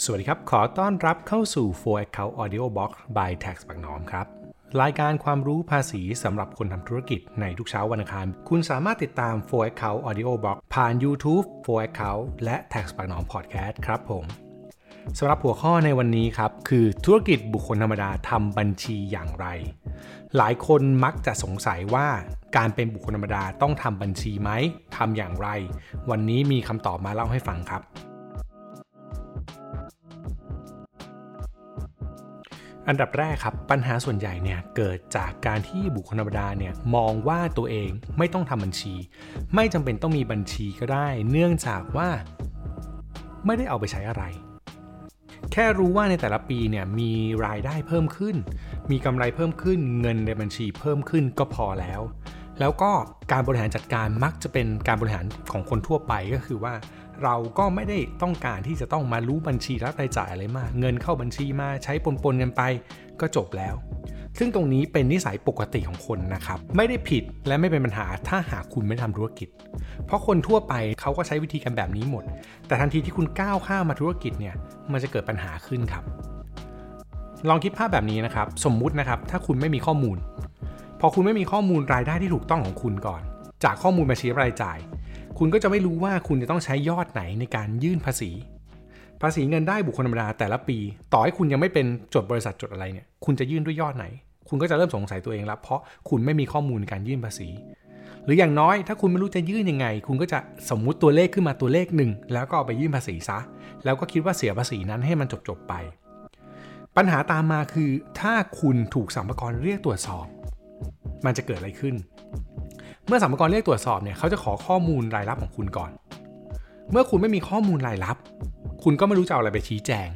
สวัสดีครับ ขอต้อนรับเข้าสู่ For Account Audio Box by Tax ปักหนอมครับ รายการความรู้ภาษีสำหรับคนทำธุรกิจในทุกเช้าวันอังคาร คุณสามารถติดตาม For Account Audio Box ผ่าน YouTube For Account และ Tax ปักหนอม Podcast ครับผมสำหรับหัวข้อในวันนี้ครับ คือธุรกิจบุคคลธรรมดาทำบัญชีอย่างไร หลายคนมักจะสงสัยว่าการเป็นบุคคลธรรมดาต้องทำบัญชีไหมทำอย่างไร วันนี้มีคำตอบมาเล่าให้ฟังครับ อันดับแรกครับปัญหาส่วนใหญ่เนี่ยเกิดจากการที่บุคคลธรรมดาเนี่ยมองว่าตัวเองไม่ต้องทำบัญชี ไม่จำเป็นต้องมีบัญชีก็ได้ เนื่องจากว่าไม่ได้เอาไปใช้อะไร แค่รู้ว่าในแต่ละปีเนี่ยมีรายได้เพิ่มขึ้น มีกำไรเพิ่มขึ้น เงินในบัญชีเพิ่มขึ้นก็พอแล้ว แล้วก็การบริหารจัดการมักจะเป็นการบริหารของคนทั่วไปก็คือว่า เราก็ไม่ได้ต้องการที่จะต้องมารู้บัญชีรับรายจ่ายอะไรมาก เงินเข้าบัญชีมาใช้ปนๆกันไปก็จบแล้ว ซึ่งตรงนี้เป็นนิสัยปกติของคนนะครับ ไม่ได้ผิดและไม่เป็นปัญหาถ้าหากคุณไม่ทำธุรกิจ เพราะคนทั่วไปเขาก็ใช้วิธีกันแบบนี้หมด แต่ทันทีที่คุณก้าวข้ามมาธุรกิจเนี่ยมันจะเกิดปัญหาขึ้นครับ ลองคิดภาพแบบนี้นะครับ สมมุตินะครับถ้าคุณไม่มีข้อมูล พอคุณไม่มีข้อมูลรายได้ที่ถูกต้องของคุณก่อน จากข้อมูลบัญชีรายจ่าย คุณก็จะไม่รู้ว่าคุณจะต้องใช้ยอดไหนในการยื่นภาษี ภาษีเงินได้บุคคลธรรมดาแต่ละปี ต่อให้คุณยังไม่เป็นจดบริษัทจดอะไรเนี่ย คุณจะยื่นด้วยยอดไหน คุณก็จะเริ่มสงสัยตัวเองแล้วเพราะคุณไม่มีข้อมูลในการยื่นภาษี หรืออย่างน้อยถ้าคุณไม่รู้จะยื่นยังไง คุณก็จะสมมุติตัวเลขขึ้นมาตัวเลขหนึ่งแล้วก็เอาไปยื่นภาษีซะ แล้วก็คิดว่าเสียภาษีนั้นให้มันจบๆไป ปัญหาตามมาคือ ถ้าคุณถูกสัมภาระเรียกตรวจสอบ มันจะเกิดอะไรขึ้น เมื่อสัมภารเรียกตรวจสอบเนี่ยเขาจะขอข้อมูลรายรับของคุณก่อน เมื่อคุณไม่มีข้อมูลรายรับ คุณก็ไม่รู้จะเอาอะไรไปชี้แจง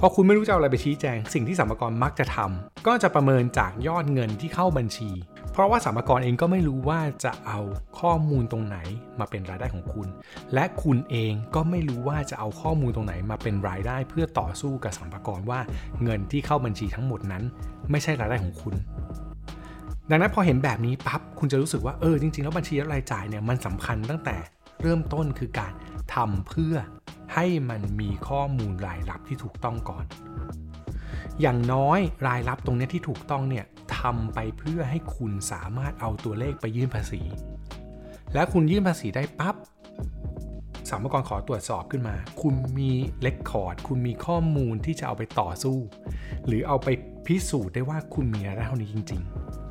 พอคุณไม่รู้จะเอาอะไรไปชี้แจง สิ่งที่สัมภารมักจะทำก็จะประเมินจากยอดเงินที่เข้าบัญชี เพราะว่าสัมภารเองก็ไม่รู้ว่าจะเอาข้อมูลตรงไหนมาเป็นรายได้ของคุณ และคุณเองก็ไม่รู้ว่าจะเอาข้อมูลตรงไหนมาเป็นรายได้ เพื่อต่อสู้กับสัมภารว่าเงินที่เข้าบัญชีทั้งหมดนั้น ไม่ใช่รายได้ของคุณ ดังนั้นพอเห็นแบบนี้ปั๊บคุณจะรู้สึกว่าเออจริง ๆ แล้วบัญชีรายจ่ายเนี่ยมันสำคัญตั้งแต่เริ่มต้นคือการทำเพื่อให้มันมีข้อมูลรายรับที่ถูกต้องก่อน อย่างน้อยรายรับตรงนี้ที่ถูกต้องเนี่ยทำไปเพื่อให้คุณสามารถเอาตัวเลขไปยื่นภาษี และคุณยื่นภาษีได้ปั๊บสามกรขอตรวจสอบขึ้นมา คุณมีเลคคอร์ด คุณมีข้อมูลที่จะเอาไปต่อสู้ หรือเอาไปพิสูจน์ได้ว่าคุณมีรายได้เท่านี้จริง ๆ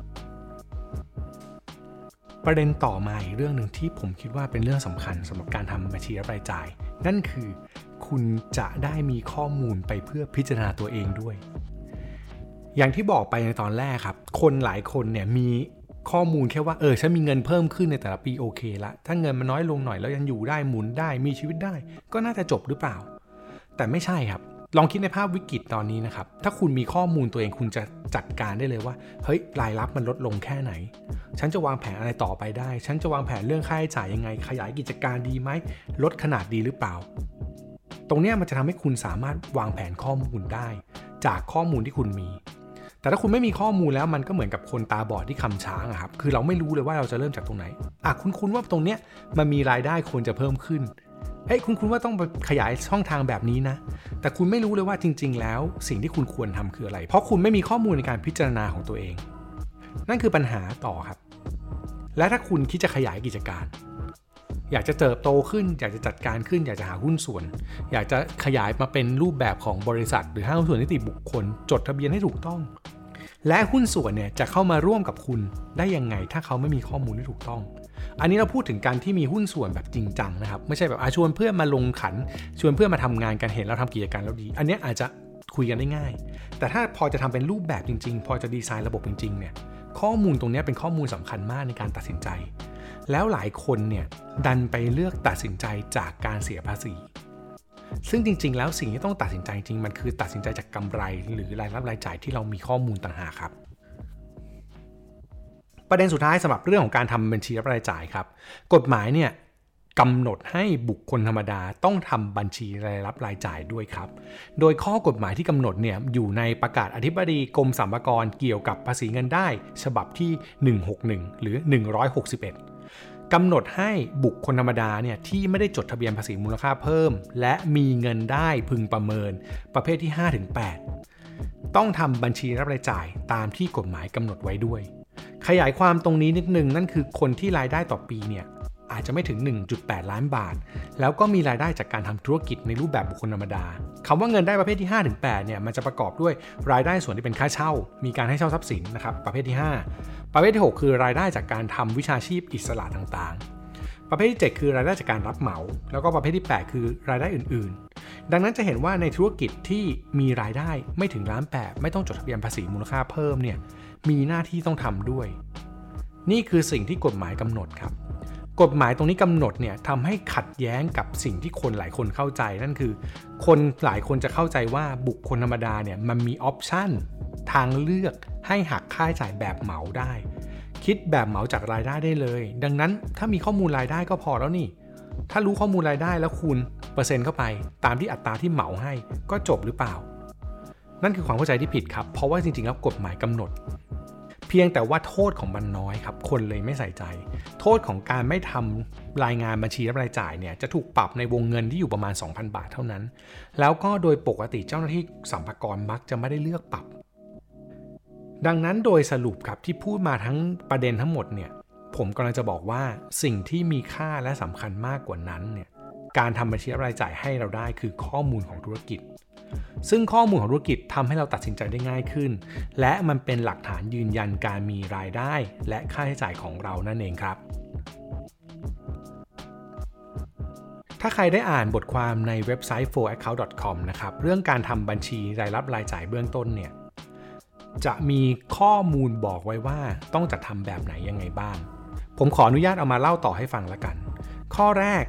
ประเด็นต่อมาอีกเรื่องหนึ่งที่ผมคิดว่าเป็นเรื่องสำคัญสำหรับการทำบัญชีรายจ่าย นั่นคือ คุณจะได้มีข้อมูลไปเพื่อพิจารณาตัวเองด้วย อย่างที่บอกไปในตอนแรกครับ คนหลายคนเนี่ยมีข้อมูลแค่ว่าเออฉันมีเงินเพิ่มขึ้นในแต่ละปีโอเคละถ้าเงินมันน้อยลงหน่อยแล้วยังอยู่ได้หมุนได้มีชีวิตได้ ก็น่าจะจบหรือเปล่า แต่ไม่ใช่ครับ ลองคิดในภาพวิกฤตตอนนี้นะครับ ถ้าคุณมีข้อมูลตัวเองคุณจะจัดการได้เลยว่า เฮ้ย รายรับมันลดลงแค่ไหน ฉันจะวางแผนอะไรต่อไปได้ ฉันจะวางแผนเรื่องค่าใช้จ่ายยังไง ขยายกิจการดีไหม ลดขนาดดีหรือเปล่า ตรงนี้มันจะทำให้คุณสามารถวางแผนข้อมูลได้ จากข้อมูลที่คุณมี แต่ถ้าคุณไม่มีข้อมูลแล้วมันก็เหมือนกับคนตาบอดที่คำช้างอะครับ คือเราไม่รู้เลยว่าเราจะเริ่มจากตรงไหนอะคุณคุณว่าตรงเนี้ยมันมีรายได้ควรจะเพิ่มขึ้น เฮ้ยคุณคุณว่าต้องขยายช่องทางแบบนี้นะ แต่คุณไม่รู้เลยว่าจริง ๆ แล้วสิ่งที่คุณควรทำคืออะไร เพราะคุณไม่มีข้อมูลในการพิจารณาของตัวเอง นั่นคือปัญหาต่อครับ และถ้าคุณคิดจะขยายกิจการ อยากจะเติบโตขึ้น อยากจะจัดการขึ้น อยากจะหาหุ้นส่วน อยากจะขยายมาเป็นรูปแบบของบริษัท หรือห้างส่วนนิติบุคคล จดทะเบียนให้ถูกต้อง และหุ้นส่วนเนี่ยจะเข้ามาร่วมกับคุณได้ยังไง ถ้าเขาไม่มีข้อมูลที่ถูกต้อง อันนี้เราพูดถึงการที่มีหุ้นส่วนแบบจริงจังนะครับ ไม่ใช่แบบอาชวนเพื่อนมาลงขัน ชวนเพื่อนมาทำงานกันเห็นเราทำกิจการแล้วดี อันนี้อาจจะคุยกันได้ง่าย แต่ถ้าพอจะทำเป็นรูปแบบจริง ๆ พอจะดีไซน์ระบบจริงๆเนี่ยข้อมูลตรงนี้เป็นข้อมูลสำคัญมากในการตัดสินใจ แล้วหลายคนเนี่ยดันไปเลือกตัดสินใจจากการเสียภาษี ซึ่งจริง ๆ แล้วสิ่งที่ต้องตัดสินใจจริงมันคือตัดสินใจจากกำไร หรือรายรับรายจ่ายที่เรามีข้อมูลต่างหากครับ ประเด็นสุดท้ายสำหรับเรื่องของการทำบัญชีรับรายจ่ายครับ กฎหมายเนี่ยกำหนดให้บุคคลธรรมดาต้องทำบัญชีรายรับรายจ่ายด้วยครับ โดยข้อกฎหมายที่กำหนดเนี่ยอยู่ในประกาศอธิบดีกรมสรรพากรเกี่ยวกับภาษีเงินได้ ฉบับที่ 161 หรือ 161กำหนดให้บุคคลธรรมดาเนี่ยที่ไม่ได้จดทะเบียนภาษีมูลค่าเพิ่ม และมีเงินได้พึงประเมิน ประเภทที่ 5-8 ต้องทำบัญชีรับรายจ่ายตามที่กฎหมายกำหนดไว้ด้วย ขยายความตรงนี้นิดนึงนั่นคือคนที่รายได้ต่อปีเนี่ยอาจจะไม่ถึง 1.8 ล้านบาท แล้วก็มีรายได้จากการทำธุรกิจในรูปแบบบุคคลธรรมดาคำว่าเงินได้ประเภทที่ 5-8 เนี่ย มันจะประกอบด้วยรายได้ส่วนที่เป็นค่าเช่า มีการให้เช่าทรัพย์สินนะครับ ประเภทที่ 5 ประเภทที่ 6 คือรายได้จากการทำวิชาชีพอิสระต่างๆ ประเภทที่ 7 คือรายได้จากการรับเหมา แล้วก็ประเภทที่ 8 คือรายได้อื่น ๆ ดังนั้นจะเห็นว่าในธุรกิจที่มีรายได้ไม่ถึงล้านแปดไม่ต้องจดทะเบียนภาษีมูลค่าเพิ่มเนี่ยมีหน้าที่ต้องทำด้วย นี่คือสิ่งที่กฎหมายกำหนดครับ กฎหมายตรงนี้กำหนดเนี่ยทำให้ขัดแย้งกับสิ่งที่คนหลายคนเข้าใจ นั่นคือ คนหลายคนจะเข้าใจว่าบุคคลธรรมดาเนี่ยมันมีออปชันทางเลือกให้หักค่าใช้จ่ายแบบเหมาได้ คิดแบบเหมาจากรายได้ได้เลย ดังนั้นถ้ามีข้อมูลรายได้ก็พอแล้วนี่ ถ้ารู้ข้อมูลรายได้แล้วคูณเปอร์เซ็นต์เข้าไป ตามที่อัตราที่เหมาให้ก็จบหรือเปล่า นั่นคือความเข้าใจที่ผิดครับ เพราะว่าจริงๆแล้วกฎหมายกำหนด เพียงแต่ว่าโทษของมันน้อยครับ คนเลยไม่ใส่ใจ โทษของการไม่ทำรายงานบัญชีรับรายจ่ายเนี่ยจะถูกปรับในวงเงินที่อยู่ประมาณ 2,000 บาทเท่านั้น แล้วก็โดยปกติเจ้าหน้าที่สัมภาระมักจะไม่ได้เลือกปรับ ดังนั้นโดยสรุปครับที่พูดมาทั้งประเด็นทั้งหมดเนี่ยผมกำลังจะบอกว่าสิ่งที่มีค่าและสำคัญมากกว่านั้นเนี่ยการทำบัญชีรายจ่ายให้เราได้คือข้อมูลของธุรกิจ ซึ่งข้อมูลของธุรกิจทำให้เราตัดสินใจได้ง่ายขึ้น และมันเป็นหลักฐานยืนยันการมีรายได้ และค่าใช้จ่ายของเรานั่นเองครับ ถ้าใครได้อ่านบทความในเว็บไซต์ foraccount.com นะครับเรื่องการทำบัญชีรายรับรายจ่ายเบื้องต้นเนี่ย จะมีข้อมูลบอกไว้ว่าต้องจัดทำแบบไหนยังไงบ้าง ผมขออนุญาตเอามาเล่าต่อให้ฟังละกัน ข้อแรก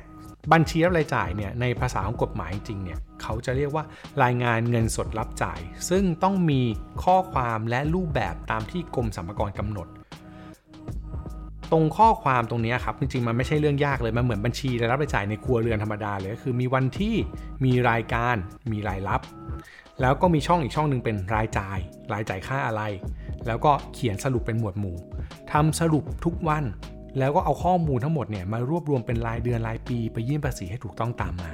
บัญชีรับรายจ่ายเนี่ยในภาษาของกฎหมายจริงเนี่ยเขาจะเรียกว่ารายงานเงินสดรับจ่าย ซึ่งต้องมีข้อความและรูปแบบตามที่กรมสรรพากรกำหนด ตรงข้อความตรงนี้ครับจริงๆมันไม่ใช่เรื่องยากเลยมันเหมือนบัญชีรายรับรายจ่ายในครัวเรือนธรรมดาเลยก็คือมีวันที่มีรายการมีรายรับ แล้วก็มีช่องอีกช่องหนึ่งเป็นรายจ่าย รายจ่ายค่าอะไร แล้วก็เขียนสรุปเป็นหมวดหมู่ทำสรุปทุกวัน แล้วก็เอาข้อมูลทั้งหมดเนี่ยมารวบรวมเป็นรายเดือนรายปีไปยื่นภาษีให้ถูกต้องตามมา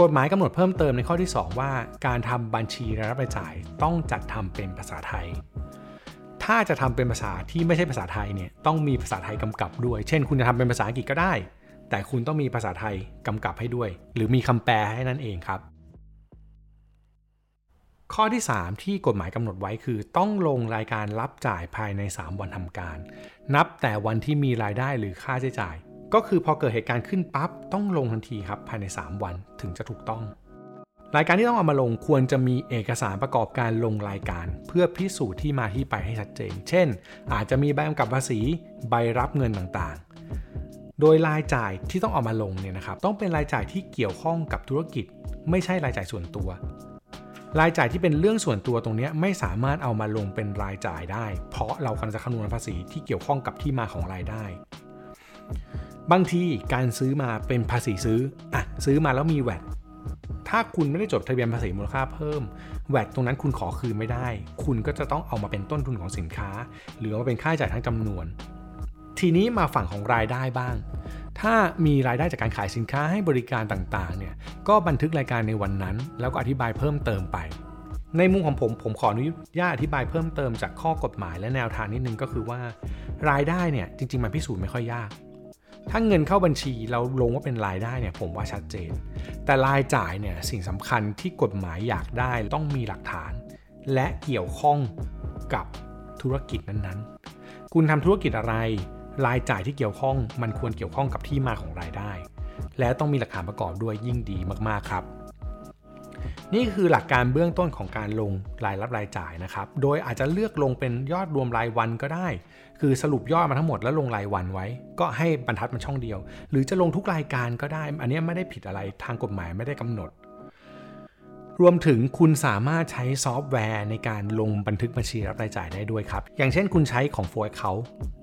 กฎหมายกำหนดเพิ่มเติมในข้อที่ 2 ว่า การทำบัญชีรายรับรายจ่ายต้องจัดทำเป็นภาษาไทยถ้าจะทำเป็นภาษาที่ไม่ใช่ภาษาไทยเนี่ยต้องมีภาษาไทยกำกับด้วย เช่น คุณจะทำเป็นภาษาอังกฤษก็ได้ แต่คุณต้องมีภาษาไทยกำกับให้ด้วย หรือมีคำแปลให้นั่นเองครับ ข้อที่ 3 ที่กฎหมายกำหนดไว้คือ ต้องลงรายการรับจ่ายภายใน 3 วันทำการ นับแต่วันที่มีรายได้หรือค่าใช้จ่าย ก็คือพอเกิดเหตุการณ์ขึ้นปั๊บต้องลงทันทีครับภายใน 3 วันถึงจะถูกต้องรายการที่ต้องเอามาลงควรจะมีเอกสารประกอบการลงรายการ เพื่อพิสูจน์ที่มาที่ไปให้ชัดเจน เช่น อาจจะมีใบกำกับภาษี ใบรับเงินต่าง โดยรายจ่ายที่ต้องเอามาลงเนี่ยนะครับต้องเป็นรายจ่ายที่เกี่ยวข้องกับธุรกิจ ไม่ใช่รายจ่ายส่วนตัว รายจ่ายที่เป็นเรื่องส่วนตัวตรงนี้ไม่สามารถเอามาลงเป็นรายจ่ายได้ เพราะเรากำลังจะคำนวณภาษีที่เกี่ยวข้องกับที่มาของรายได้ บางทีการซื้อมาเป็นภาษีซื้ออะซื้อมาแล้วมีแวดถ้าคุณไม่ได้จดทะเบียนภาษีมูลค่าเพิ่ม แวดตรงนั้นคุณขอคืนไม่ได้ คุณก็จะต้องเอามาเป็นต้นทุนของสินค้า หรือมาเป็นค่าใช้จ่ายทั้งจำนวน ทีนี้มาฝั่งของรายได้บ้าง ถ้ามีรายได้จากการขายสินค้าให้บริการต่างๆเนี่ยก็บันทึกรายการในวันนั้น แล้วก็อธิบายเพิ่มเติมไป ในมุมของผมผมขออนุญาตอธิบายเพิ่มเติมจากข้อกฎหมายและแนวทางนิดนึงก็คือว่า รายได้เนี่ยจริงๆมันพิสูจน์ไม่ค่อยยากถ้าเงินเข้าบัญชีเราลงว่าเป็นรายได้เนี่ยผมว่าชัดเจน แต่รายจ่ายเนี่ยสิ่งสำคัญที่กฎหมายอยากได้ต้องมีหลักฐาน และเกี่ยวข้องกับธุรกิจนั้นๆ คุณทำธุรกิจอะไร รายจ่ายที่เกี่ยวข้องมันควรเกี่ยวข้องกับที่มาของรายได้ และต้องมีหลักฐานประกอบด้วยยิ่งดีมากๆครับ นี่คือหลักการเบื้องต้นของการลงรายรับรายจ่ายนะครับ โดยอาจจะเลือกลงเป็นยอดรวมรายวันก็ได้ คือสรุปยอดมาทั้งหมดแล้วลงรายวันไว้ ก็ให้บรรทัดมันช่องเดียว หรือจะลงทุกรายการก็ได้ อันนี้ไม่ได้ผิดอะไรทางกฎหมายไม่ได้กำหนด รวมถึงคุณสามารถใช้ซอฟต์แวร์ในการลงบันทึกบัญชีรับรายจ่ายได้ด้วยครับ อย่างเช่นคุณใช้ของ f o r เขา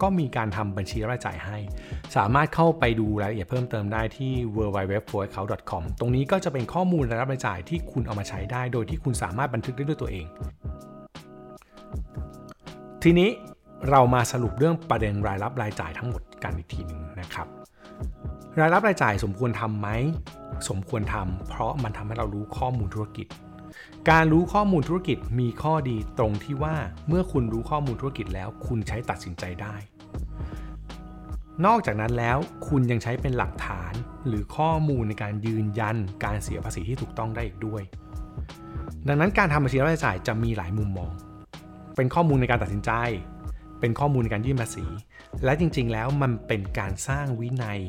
ก็มีการทำบัญชีรายจ่ายให้ สามารถเข้าไปดูรายละเอียดเพิ่มเติมได้ที่ w w w f o r c o u c o m ตรงนี้ก็จะเป็นข้อมูลรายรับรายจ่ายที่คุณเอามาใช้ได้ โดยที่คุณสามารถบันทึกได้ด้วยตัวเอง ทีนี้เรามาสรุปเรื่องประเด็นรายรับรายจ่ายทั้งหมดกันอีกทีหนึ่งนะครับ รายรับรายจ่ายสมควรทำไหม สมควรทำเพราะมันทำให้เรารู้ข้อมูลธุรกิจ การรู้ข้อมูลธุรกิจมีข้อดีตรงที่ว่าเมื่อคุณรู้ข้อมูลธุรกิจแล้ว คุณใช้ตัดสินใจได้ นอกจากนั้นแล้วคุณยังใช้เป็นหลักฐานหรือข้อมูลในการยืนยันการเสียภาษีที่ถูกต้องได้อีกด้วย ดังนั้นการทำบัญชีรายจ่ายจะมีหลายมุมมอง เป็นข้อมูลในการตัดสินใจ เป็นข้อมูลในการยื่นภาษี และจริงๆ แล้วมันเป็นการสร้างวินัย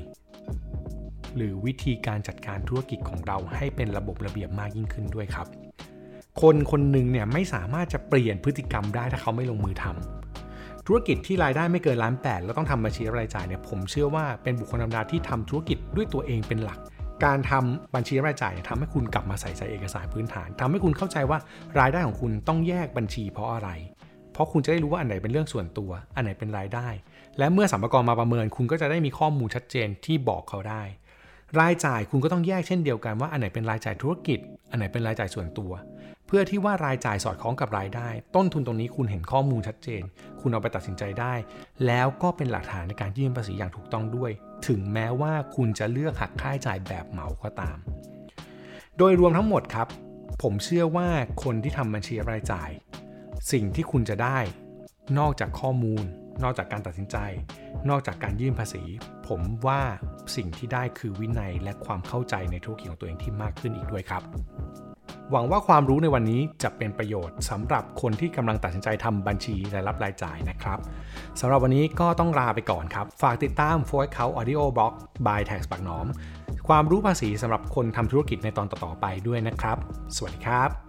หรือวิธีการจัดการธุรกิจของเราให้เป็นระบบระเบียบมากยิ่งขึ้นด้วยครับ คนคนหนึ่งเนี่ยไม่สามารถจะเปลี่ยนพฤติกรรมได้ถ้าเขาไม่ลงมือทำธุรกิจที่รายได้ไม่เกินล้านแปดแล้วต้องทำบัญชีรายจ่ายเนี่ยผมเชื่อว่าเป็นบุคคลธรรมดาที่ทำธุรกิจด้วยตัวเองเป็นหลักการทำบัญชีรายจ่ายทำให้คุณกลับมาใส่ใจเอกสารพื้นฐานทำให้คุณเข้าใจว่ารายได้ของคุณต้องแยกบัญชีเพราะอะไร เพราะคุณจะได้รู้ว่าอันไหนเป็นเรื่องส่วนตัว อันไหนเป็นรายได้ และเมื่อสัมภาระมาประเมินคุณก็จะได้มีข้อมูลชัดเจนที่บอกเขาได้ รายจ่ายคุณก็ต้องแยกเช่นเดียวกันว่าอันไหนเป็นรายจ่ายธุรกิจ อันไหนเป็นรายจ่ายส่วนตัว เพื่อที่ว่ารายจ่ายสอดคล้องกับรายได้ ต้นทุนตรงนี้คุณเห็นข้อมูลชัดเจน คุณเอาไปตัดสินใจได้ แล้วก็เป็นหลักฐานในการยื่นภาษีอย่างถูกต้องด้วย ถึงแม้ว่าคุณจะเลือกหักค่าใช้จ่ายแบบเหมาก็ตาม โดยรวมทั้งหมดครับ ผมเชื่อว่าคนที่ทำบัญชีรายจ่าย สิ่งที่คุณจะได้ นอกจากข้อมูล นอกจากการตัดสินใจ นอกจากการยื่นภาษี ผมว่าสิ่งที่ได้คือวินัยและความเข้าใจในธุรกิจของตัวเองที่มากขึ้นอีกด้วยครับ หวังว่าความรู้ในวันนี้จะเป็นประโยชน์สำหรับคนที่กำลังตัดสินใจทำบัญชีรายรับรายจ่ายนะครับสำหรับวันนี้ก็ต้องลาไปก่อนครับ ฝากติดตาม f o r c o u Audio Blog by Tax ปักหนอม ความรู้ภาษีสำหรับคนทำธุรกิจในตอนต่อๆไปด้วยนะครับ สวัสดีครับ